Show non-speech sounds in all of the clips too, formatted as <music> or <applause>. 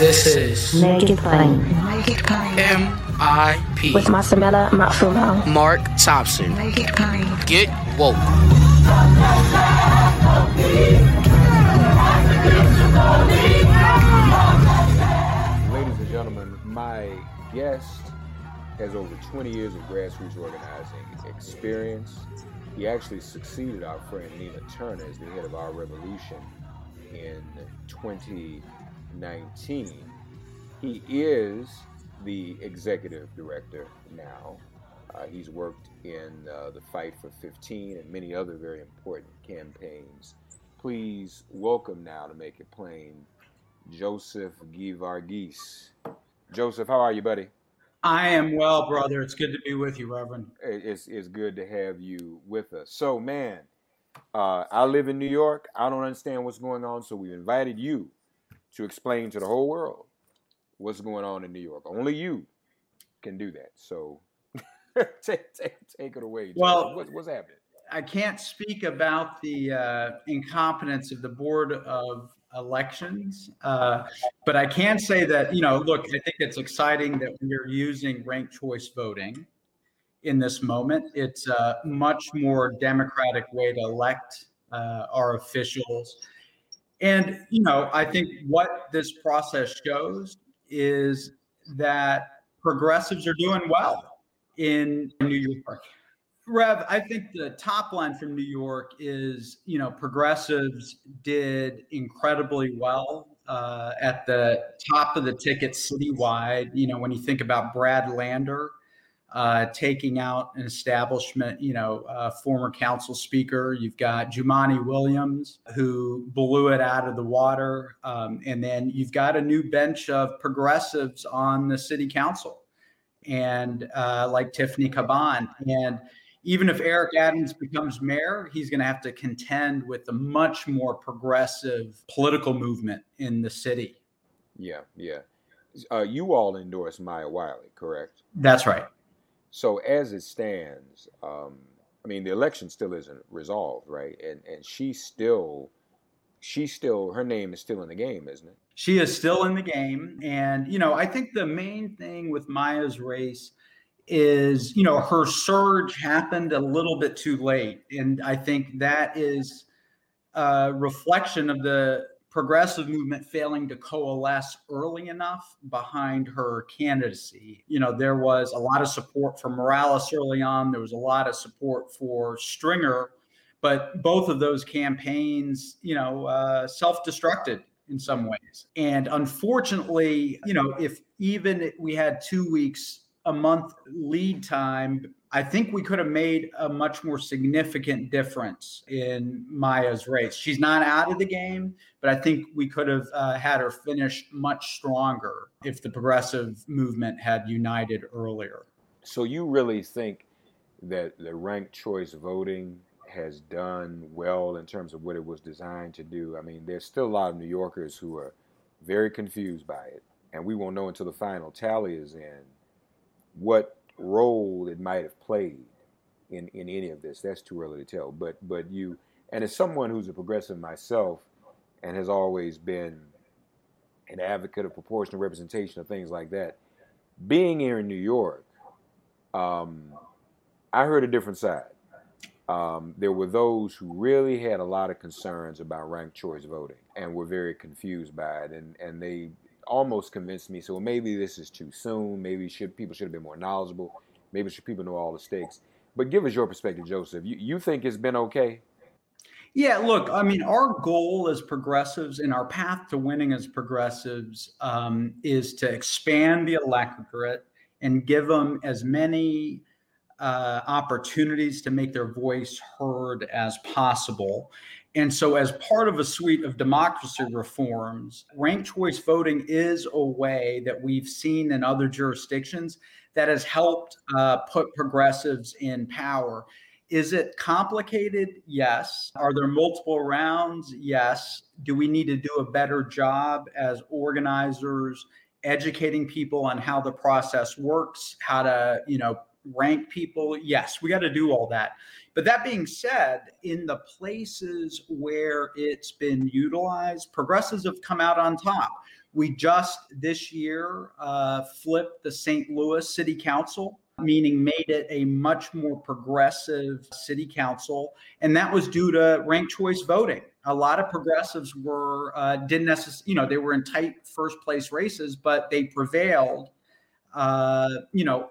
This is Make It Plain. Naked Plane. M.I.P. With Masamela Matfumo. Mark Thompson. Naked Plane. Get woke. Ladies and gentlemen, my guest has over 20 years of grassroots organizing experience. He actually succeeded our friend Nina Turner as the head of our revolution in 2019. He is the executive director now. Uh, he's worked in uh, the Fight for 15 and many other very important campaigns. Please welcome now to make it plain, Joseph Geevarghese. Joseph, how are you, buddy? I am well, brother. It's good to be with you, Reverend. It's, it's good to have you with us. So, man, uh, I live in New York. I don't understand what's going on, so we invited you to explain to the whole world what's going on in New York. Only you can do that. So, <laughs> take, take, take it away. Well, what's, what's happening? I can't speak about the uh, incompetence of the Board of Elections, uh, but I can say that, you know, look, I think it's exciting that we're using ranked choice voting in this moment. It's a much more democratic way to elect uh, our officials. And, you know, I think what this process shows is that progressives are doing well in New York. Rev, I think the top line from New York is, you know, progressives did incredibly well uh, at the top of the ticket citywide. You know, when you think about Brad Lander uh, taking out an establishment, you know, uh, former council speaker, you've got Jumaane Williams, who blew it out of the water. Um, and then you've got a new bench of progressives on the city council and uh, like Tiffany Caban. And even if Eric Adams becomes mayor, he's going to have to contend with a much more progressive political movement in the city. Yeah, yeah. Uh, you all endorse Maya Wiley, correct? That's right. So as it stands, um, I mean, the election still isn't resolved, right? And and she still, she still, her name is still in the game, isn't it? She is still in the game, and you know, I think the main thing with Maya's race is you know her surge happened a little bit too late and i think that is a reflection of the progressive movement failing to coalesce early enough behind her candidacy. You know there was a lot of support for morales early on. There was a lot of support for stringer but both of those campaigns you know uh, self-destructed in some ways. And unfortunately you know if even we had two weeks a month lead time, I think we could have made a much more significant difference in Maya's race. She's not out of the game, but I think we could have uh, had her finish much stronger if the progressive movement had united earlier. So you really think that the ranked choice voting has done well in terms of what it was designed to do. I mean, there's still a lot of New Yorkers who are very confused by it, and we won't know until the final tally is in what role it might have played in, in any of this. That's too early to tell. But but you and as someone who's a progressive myself and has always been an advocate of proportional representation of things like that, being here in New York, um, I heard a different side. Um, there were those who really had a lot of concerns about ranked choice voting and were very confused by it, and, and they almost convinced me. So maybe this is too soon. Maybe should people should have been more knowledgeable. Maybe should people know all the stakes. But give us your perspective, Joseph. You you think it's been okay? Yeah, look, I mean, our goal as progressives and our path to winning as progressives um, is to expand the electorate and give them as many uh, opportunities to make their voice heard as possible. And so, as part of a suite of democracy reforms, ranked choice voting is a way that we've seen in other jurisdictions that has helped uh, put progressives in power. Is it complicated? Yes. Are there multiple rounds? Yes. Do we need to do a better job as organizers educating people on how the process works, how to, you know, rank people? Yes, we got to do all that. But that being said, in the places where it's been utilized, progressives have come out on top. We just this year uh, flipped the St. Louis City Council meaning made it a much more progressive city council. And that was due to ranked choice voting. A lot of progressives were, uh, didn't necessarily, you know, they were in tight first place races, but they prevailed, uh, you know,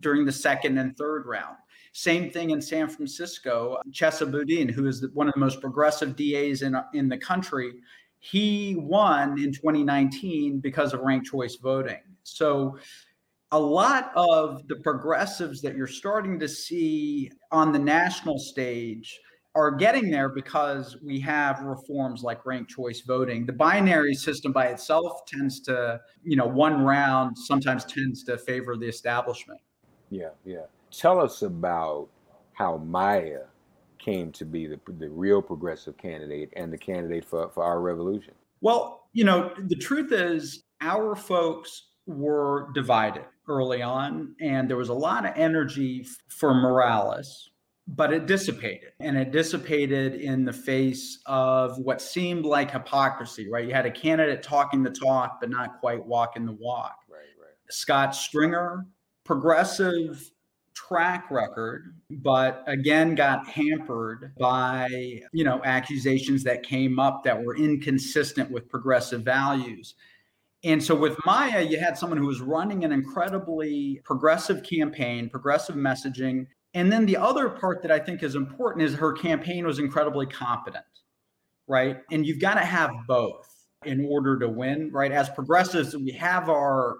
during the second and third round. Same thing in San Francisco. Chesa Boudin, who is one of the most progressive DAs in, in the country, he won in 2019 because of ranked choice voting. So a lot of the progressives that you're starting to see on the national stage are getting there because we have reforms like ranked choice voting. The binary system by itself tends to, you know, one round sometimes tends to favor the establishment. Yeah, yeah. Tell us about how Maya came to be the, the real progressive candidate and the candidate for, for our revolution. Well, you know, the truth is, our folks were divided early on, and there was a lot of energy for Morales, but it dissipated. And it dissipated in the face of what seemed like hypocrisy, right? You had a candidate talking the talk, but not quite walking the walk. Right, right. Scott Stringer, progressive track record but again got hampered by you know accusations that came up that were inconsistent with progressive values and so with Maya, you had someone who was running an incredibly progressive campaign, progressive messaging. And then the other part that I think is important is her campaign was incredibly competent, right? And you've got to have both in order to win, right? As progressives, we have our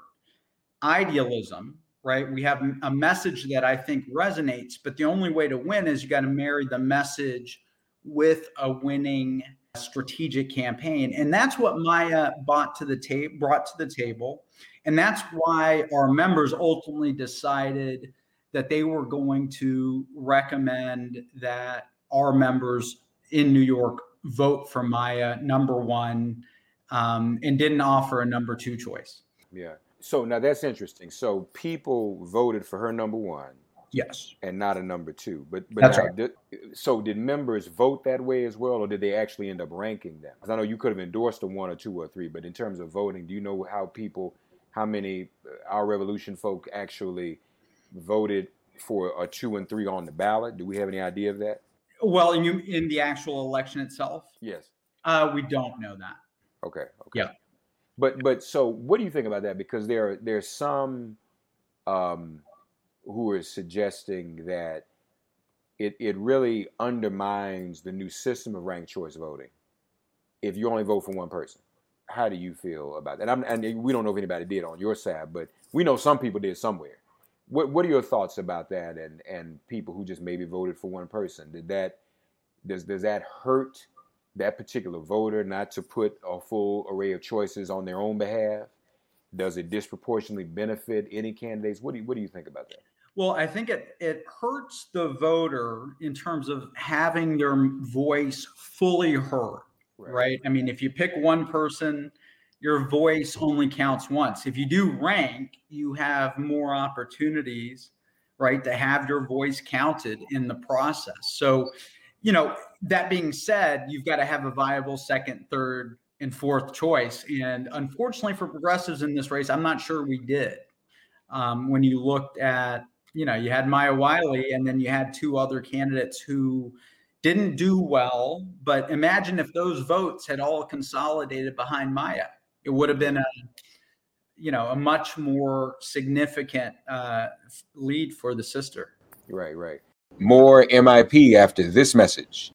idealism, right? We have a message that I think resonates, but the only way to win is you got to marry the message with a winning strategic campaign. And that's what Maya brought to the table, brought to the table. And that's why our members ultimately decided that they were going to recommend that our members in New York vote for Maya number one um, and didn't offer a number two choice. Yeah. So now that's interesting. So people voted for her number one Yes. And not a number two. But but That's now, right. did, so did members vote that way as well, or did they actually end up ranking them? Because I know you could have endorsed a one or two or three, but in terms of voting, do you know how people, how many uh, our revolution folk actually voted for a two and three on the ballot? Do we have any idea of that? Well, in, you, in the actual election itself, Yes. uh, we don't know that. Okay. Okay. Yeah. But but so what do you think about that? Because there are there's some um, who are suggesting that it it really undermines the new system of ranked choice voting if you only vote for one person. How do you feel about that? And, and we don't know if anybody did on your side, but we know some people did somewhere. What what are your thoughts about that? And and people who just maybe voted for one person did that? Does does that hurt that particular voter not to put a full array of choices on their own behalf? Does it disproportionately benefit any candidates? What do you, what do you think about that? Well, I think it it hurts the voter in terms of having their voice fully heard, right? right? I mean, if you pick one person, your voice only counts once. If you do rank, you have more opportunities, right, to have your voice counted in the process. So, you know, that being said, you've got to have a viable second, third, and fourth choice. And unfortunately for progressives in this race, I'm not sure we did. Um, when you looked at you know, you had Maya Wiley and then you had two other candidates who didn't do well. But imagine if those votes had all consolidated behind Maya, it would have been a, you know, a much more significant uh, lead for the sister. Right, right. More MIP after this message.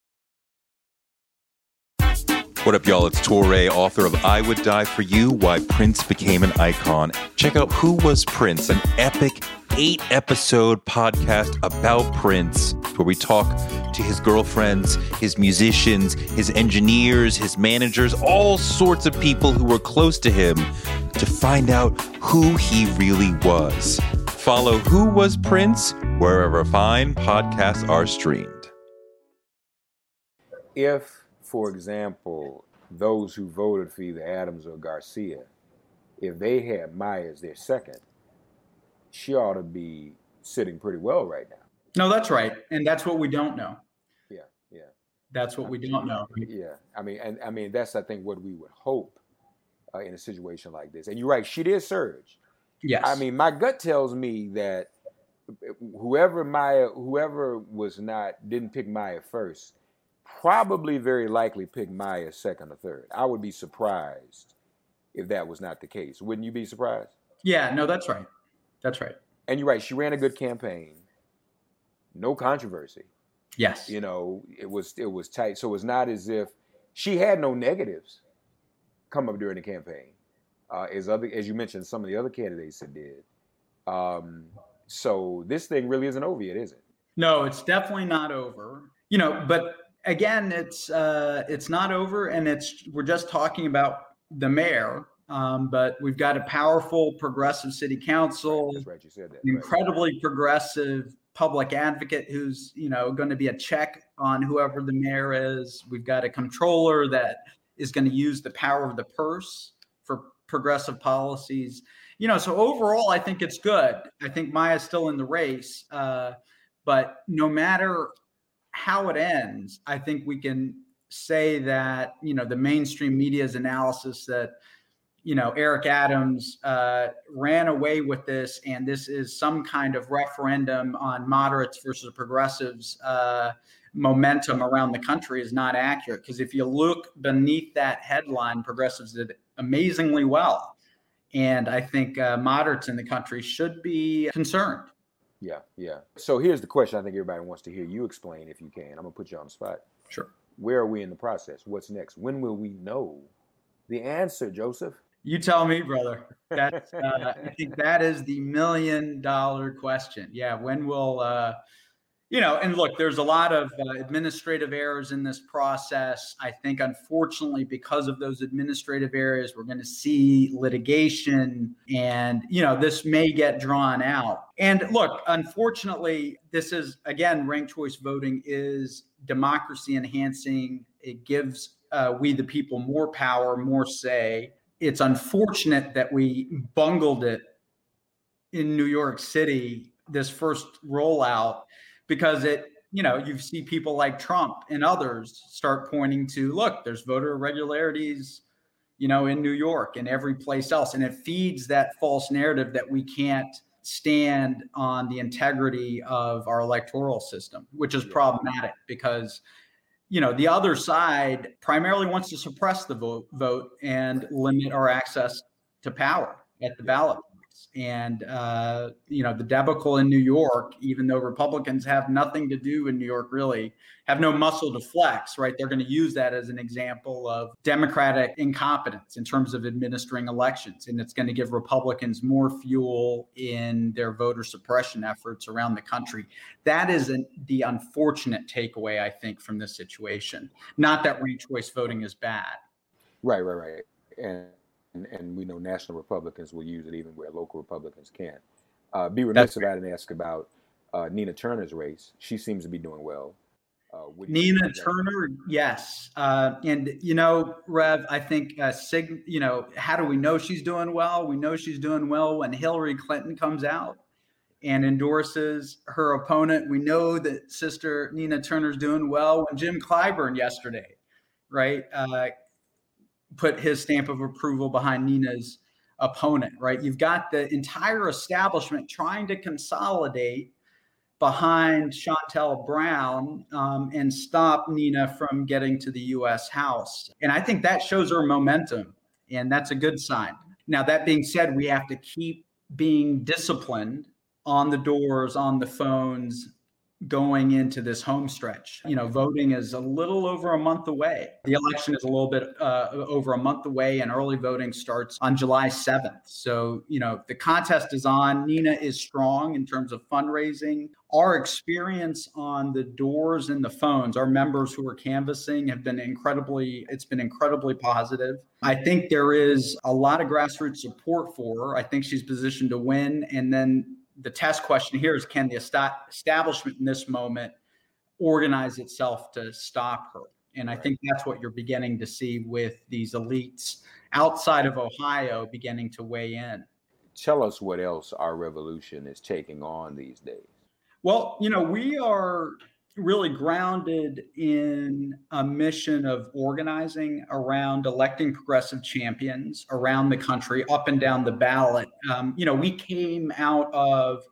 What up, y'all? It's Touré, author of I Would Die for You Why Prince Became an Icon. Check out Who Was Prince, an epic eight episode podcast about Prince, where we talk to his girlfriends, his musicians, his engineers, his managers, all sorts of people who were close to him to find out who he really was. Follow Who Was Prince wherever fine podcasts are streamed. If, for example, those who voted for either Adams or Garcia, if they had Maya as their second, she ought to be sitting pretty well right now. No, that's right, and that's what we don't know. Yeah, yeah. That's what we don't know. Yeah, I mean, and I mean that's I think what we would hope uh, in a situation like this. And you're right, she did surge. Yes. I mean, my gut tells me that whoever Maya, whoever was not didn't pick Maya first, probably very likely picked Maya second or third. I would be surprised if that was not the case. Wouldn't you be surprised? Yeah, no, that's right. That's right. And you're right. She ran a good campaign. No controversy. Yes. You know, it was it was tight. So it's not as if she had no negatives come up during the campaign, uh, as other as you mentioned, some of the other candidates that did. Um, so this thing really isn't over yet, is it? No, it's definitely not over. You know, but again, it's uh, it's not over, and it's we're just talking about the mayor um, but we've got a powerful progressive city council, That's right, you said that. incredibly right. progressive public advocate who's you know going to be a check on whoever the mayor is. We've got a controller that is going to use the power of the purse progressive policies. You know, so overall, I think it's good. I think Maya's still in the race, uh, but no matter how it ends, I think we can say that you know the mainstream media's analysis that you know, Eric Adams uh, ran away with this, and this is some kind of referendum on moderates versus progressives. Uh, momentum around the country is not accurate because if you look beneath that headline, progressives did amazingly well, and I think uh, moderates in the country should be concerned. Yeah, yeah. So here's the question: I think everybody wants to hear you explain, if you can. I'm gonna put you on the spot. Sure. Where are we in the process? What's next? When will we know the answer, Joseph? You tell me, brother. That's <laughs> uh, I think that is the million dollar question. Yeah, when will uh, you know? And look, there's a lot of uh, administrative errors in this process. I think, unfortunately, because of those administrative errors, we're going to see litigation, and you know, this may get drawn out. And look, unfortunately, this is again, ranked choice voting is democracy enhancing. It gives uh, we the people more power, more say it's unfortunate that we bungled it in New York City this first rollout because it you know you see people like Trump and others start pointing to look there's voter irregularities you know in New York and every place else and it feeds that false narrative that we can't stand on the integrity of our electoral system which is problematic because you know, the other side primarily wants to suppress the vote, vote and limit our access to power at the ballot. And, uh, you know, the debacle in New York, even though Republicans have nothing to do in New York, really have no muscle to flex, right? They're going to use that as an example of Democratic incompetence in terms of administering elections. And it's going to give Republicans more fuel in their voter suppression efforts around the country. That is an, the unfortunate takeaway, I think, from this situation. Not that ranked choice voting is bad. Right, right, right. And, and, and we know national Republicans will use it even where local Republicans can't. Uh, be remiss if I didn't ask about uh, Nina Turner's race. She seems to be doing well. Uh, Nina Turner, yes, uh, and you know, Rev, I think uh, Sig. You know, how do we know she's doing well? We know she's doing well when Hillary Clinton comes out and endorses her opponent. We know that Sister Nina Turner's doing well when Jim Clyburn yesterday, right, uh, put his stamp of approval behind Nina's opponent. Right, you've got the entire establishment trying to consolidate behind Shontel Brown um, and stop Nina from getting to the U.S. House. And I think that shows her momentum, and that's a good sign. Now, that being said, we have to keep being disciplined on the doors, on the phones, going into this home stretch. You know, voting is a little over a month away. The election is a little bit uh, over a month away, and early voting starts on July 7th. So, you know, the contest is on. Nina is strong in terms of fundraising. Our experience on the doors and the phones, our members who are canvassing have been incredibly, it's been incredibly positive. I think there is a lot of grassroots support for her. I think she's positioned to win. And then the test question here is can the establishment in this moment organize itself to stop her? And I think that's what you're beginning to see with these elites outside of Ohio beginning to weigh in. Tell us what else our revolution is taking on these days. Well, you know, we are really grounded in a mission of organizing around electing progressive champions around the country, up and down the ballot. Um, you know, we came out of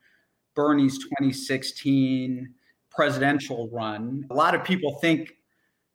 Bernie's 2016 presidential run. A lot of people think,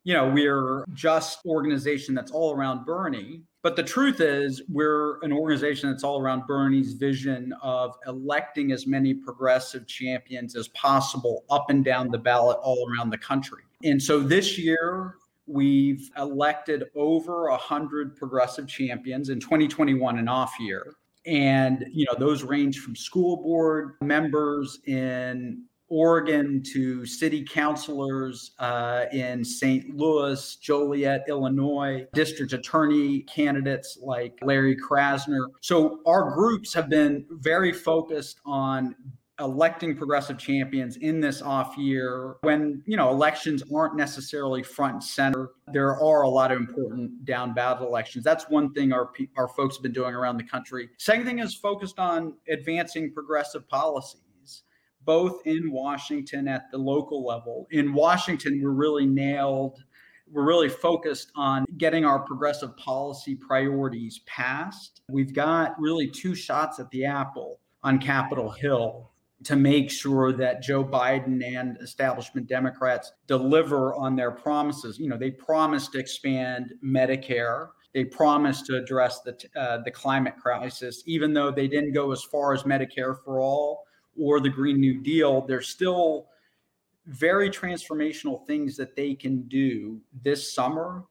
you know, we're just organization that's all around Bernie. But the truth is, we're an organization that's all around Bernie's vision of electing as many progressive champions as possible up and down the ballot all around the country. And so this year, we've elected over 100 progressive champions in 2021, an off year. And, you know, those range from school board members in Oregon to city councilors uh, in St. Louis, Joliet, Illinois, district attorney candidates like Larry Krasner. So our groups have been very focused on electing progressive champions in this off year when you know elections aren't necessarily front and center there are a lot of important down ballot elections that's one thing our our folks have been doing around the country second thing is focused on advancing progressive policy both in Washington at the local level. In Washington, we're really nailed. We're really focused on getting our progressive policy priorities passed. We've got really two shots at the apple on Capitol Hill to make sure that Joe Biden and establishment Democrats deliver on their promises. You know, they promised to expand Medicare. They promised to address the uh, the climate crisis, even though they didn't go as far as Medicare for all or the Green New Deal, there's still very transformational things that they can do this summer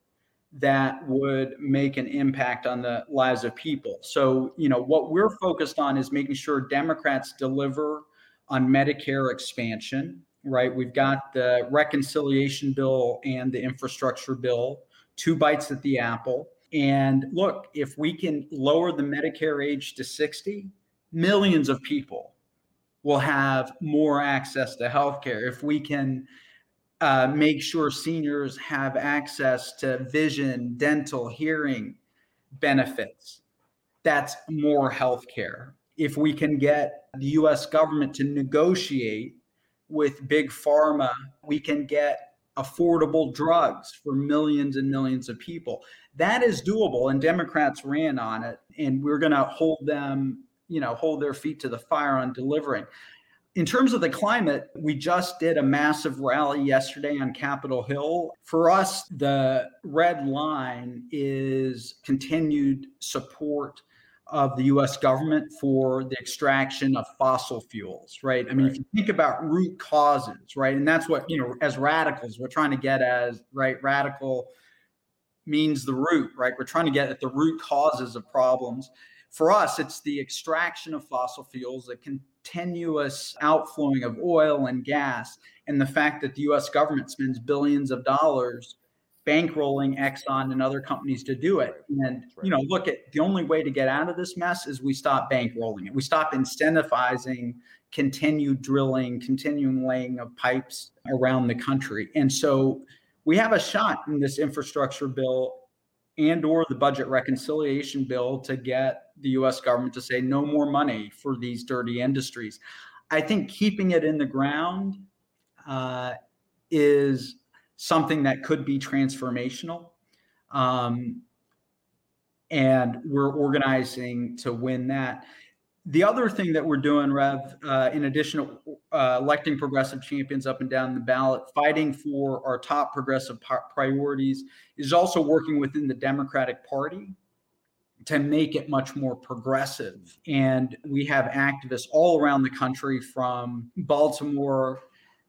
that would make an impact on the lives of people. So, you know, what we're focused on is making sure Democrats deliver on Medicare expansion, right? We've got the reconciliation bill and the infrastructure bill, two bites at the apple. And look, if we can lower the Medicare age to 60, millions of people will have more access to healthcare. If we can uh, make sure seniors have access to vision, dental, hearing benefits, that's more healthcare. If we can get the US government to negotiate with big pharma, we can get affordable drugs for millions and millions of people. That is doable, and Democrats ran on it, and we're going to hold them you know hold their feet to the fire on delivering in terms of the climate, we just did a massive rally yesterday on Capitol Hill. For us, the red line is continued support of the US government for the extraction of fossil fuels, right? I mean, right. if you think about root causes, right? And that's what, you know, as radicals, we're trying to get as, right? Radical means the root, right? We're trying to get at the root causes of problems for us, it's the extraction of fossil fuels, the continuous outflowing of oil and gas, and the fact that the US government spends billions of dollars bankrolling Exxon and other companies to do it. And you know, look at the only way to get out of this mess is we stop bankrolling it. We stop incentivizing continued drilling, continuing laying of pipes around the country. And so we have a shot in this infrastructure bill and or the budget reconciliation bill to get the US government to say no more money for these dirty industries. I think keeping it in the ground uh, is something that could be transformational. Um, and we're organizing to win that. The other thing that we're doing, Rev, uh, in addition to uh, electing progressive champions up and down the ballot, fighting for our top progressive priorities, is also working within the Democratic Party to make it much more progressive. And we have activists all around the country from Baltimore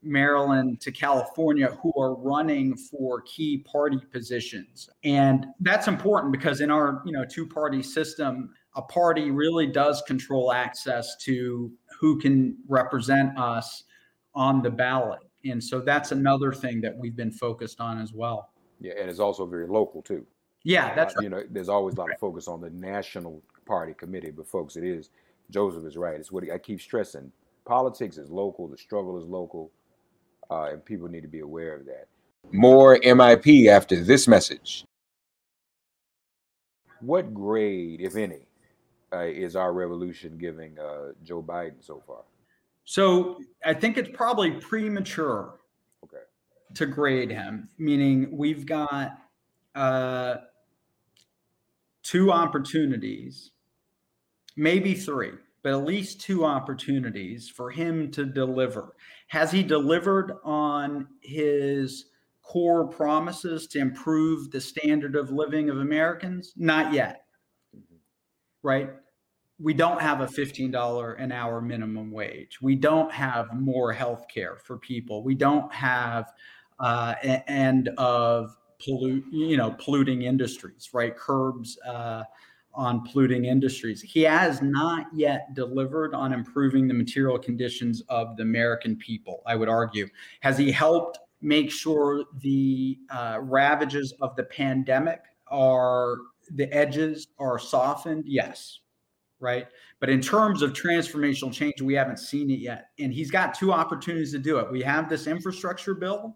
Maryland to California who are running for key party positions. And that's important because in our, you know, two-party system, a party really does control access to who can represent us on the ballot. And so that's another thing that we've been focused on as well. Yeah, and it's also very local too. Yeah, that's right. You know, there's always a lot of focus on the national party committee, but folks, it is Joseph is right. It's what I keep stressing. Politics is local. The struggle is local uh, and people need to be aware of that. More MIP after this message. What grade, if any, uh, is our revolution giving uh, Joe Biden so far? So I think it's probably premature okay. to grade him, meaning we've got uh, two opportunities, maybe three but at least two opportunities for him to deliver. Has he delivered on his core promises to improve the standard of living of Americans? Not yet. Right? We don't have a $15 an hour minimum wage. We don't have more health care for people. We don't have uh, end of pollute, you know, polluting industries, right? Curbs uh, on polluting industries. He has not yet delivered on improving the material conditions of the American people, I would argue. Has he helped make sure the uh, ravages of the pandemic are, the edges are softened? Yes. Right. But in terms of transformational change, we haven't seen it yet. And he's got two opportunities to do it. We have this infrastructure bill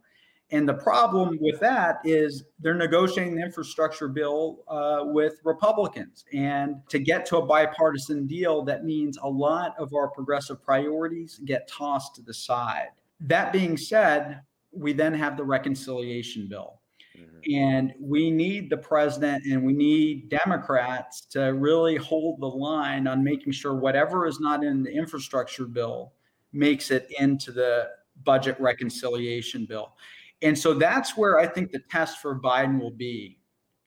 and the problem with that is they're negotiating the infrastructure bill uh, with Republicans. And to get to a bipartisan deal, that means a lot of our progressive priorities get tossed to the side. That being said, we then have the reconciliation bill. Mm-hmm. And we need the president and we need Democrats to really hold the line on making sure whatever is not in the infrastructure bill makes it into the budget reconciliation bill. And so that's where I think the test for Biden will be,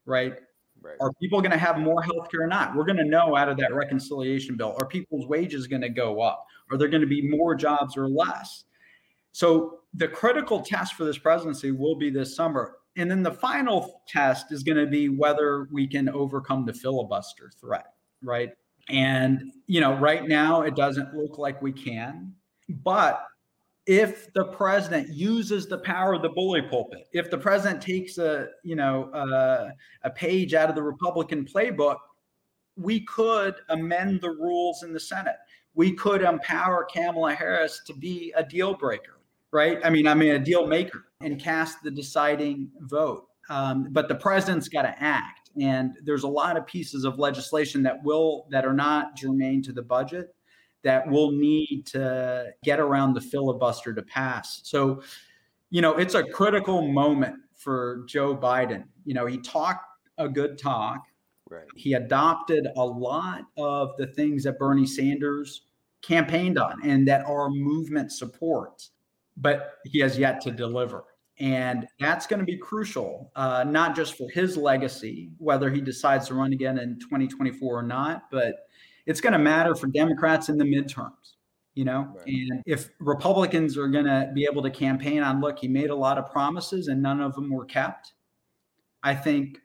right? Right. Are people going to have more health care or not? We're going to know out of that reconciliation bill. Are people's wages going to go up? Are there going to be more jobs or less? So the critical test for this presidency will be this summer. And then the final test is going to be whether we can overcome the filibuster threat, right? And, you know, right now it doesn't look like we can. But if the president uses the power of the bully pulpit, if the president takes a you know a page out of the Republican playbook, we could amend the rules in the Senate. We could empower Kamala Harris to be a deal breaker, right? I mean, I mean a deal maker and cast the deciding vote. Um, but the president's got to act, and there's a lot of pieces of legislation that will that are not germane to the budget that we'll need to get around the filibuster to pass. So, you know, it's a critical moment for Joe Biden. You know, he talked a good talk. Right. He adopted a lot of the things that Bernie Sanders campaigned on and that our movement supports, but he has yet to deliver. And that's going to be crucial, uh, not just for his legacy, whether he decides to run again in 2024 or not, but it's going to matter for Democrats in the midterms, you know. Right. And if Republicans are going to be able to campaign on, look, he made a lot of promises and none of them were kept, I think,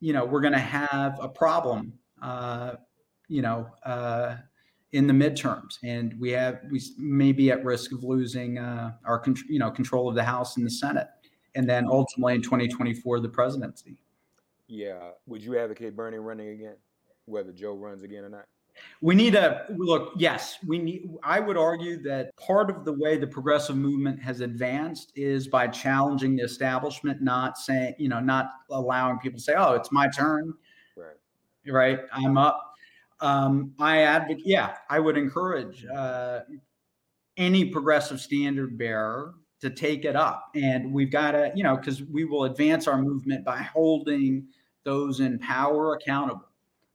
you know, we're going to have a problem, uh, you know, uh, in the midterms, and we have we may be at risk of losing uh, our you know control of the House and the Senate. and then ultimately in 2024 the presidency. Yeah. Would you advocate Bernie running again, whether Joe runs again or not? We need a look. Yes, we need. I would argue that part of the way the progressive movement has advanced is by challenging the establishment, not saying, you know, not allowing people to say, "Oh, it's my turn." Right. Right. I'm up. Um, I advocate. Yeah, I would encourage uh, any progressive standard bearer to take it up, and we've got to, you know, because we will advance our movement by holding those in power accountable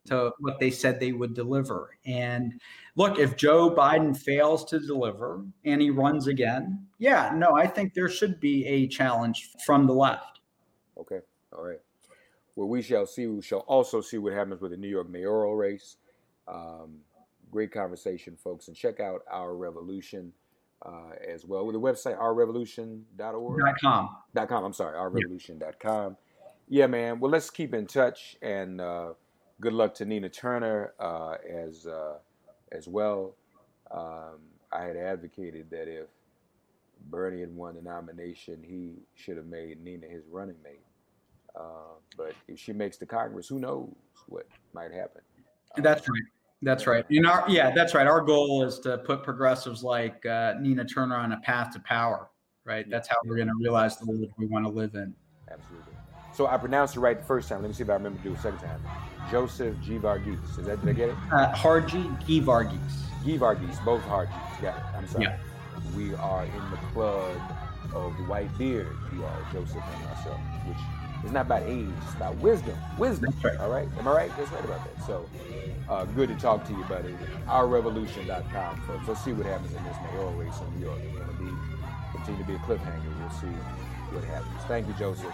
to what they said they would deliver. And look, if Joe Biden fails to deliver and he runs again, yeah, no, I think there should be a challenge from the left. Okay. All right. Well, we shall see. We shall also see what happens with the New York mayoral race. Um, great conversation, folks. And check out Our Revolution uh, as well with the website, ourrevolution.org. Dot com. Dot com. I'm sorry, ourrevolution.com. Yeah, man. Well, let's keep in touch and uh, good luck to Nina Turner uh, as uh, as well. Um, I had advocated that if Bernie had won the nomination, he should have made Nina his running mate. Uh, but if she makes the Congress, who knows what might happen? That's right. That's right. In our yeah, that's right. Our goal is to put progressives like uh, Nina Turner on a path to power. Right. That's how we're going to realize the world we want to live in. Absolutely. So I pronounced it right the first time. Let me see if I remember to do it the second time. Joseph G. Varghese. Is that did I get it? Uh, Harji G. Varghese. G. Varghese. Both Hargis. Got it. I'm sorry. Yeah. We are in the club of the white beard. We are Joseph and myself, which is not about age. It's about wisdom. Wisdom. That's right. All right. Am I right? That's right about that. So uh, good to talk to you, buddy. OurRevolution.com, folks. Let's see what happens in this mayoral race in New York. It's going to be continue to be a cliffhanger. We'll see what happens. Thank you, Joseph.